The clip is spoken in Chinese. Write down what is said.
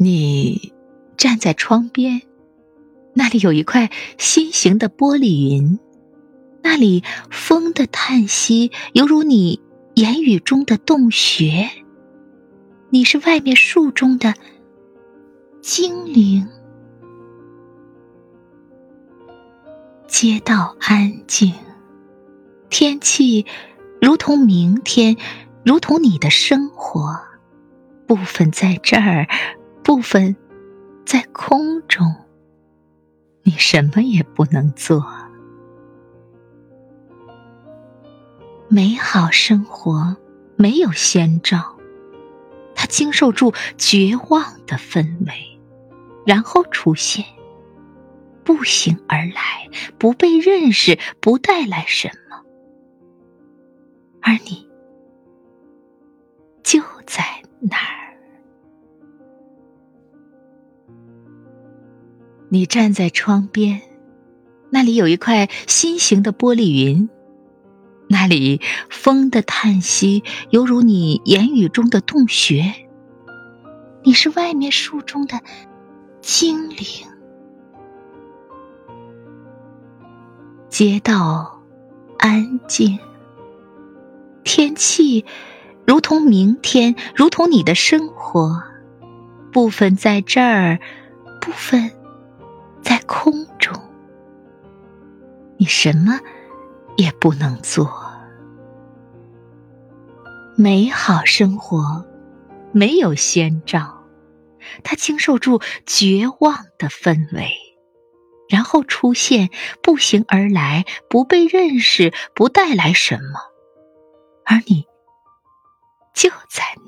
你站在窗边，那里有一块心形的玻璃云，那里风的叹息犹如你言语中的洞穴。你是外面树中的精灵。街道安静，天气如同明天，如同你的生活，部分在这儿。部分在空中，你什么也不能做。美好生活没有先兆，它经受住绝望的氛围，然后出现，步行而来，不被认识，不带来什么，而你你站在窗边，那里有一块心形的玻璃云，那里风的叹息犹如你言语中的洞穴。你是外面树中的精灵。街道安静，天气如同明天，如同你的生活，部分在这儿，部分。什么也不能做。美好生活没有先兆，它经受住绝望的氛围，然后出现，步行而来，不被认识，不带来什么，而你就在那。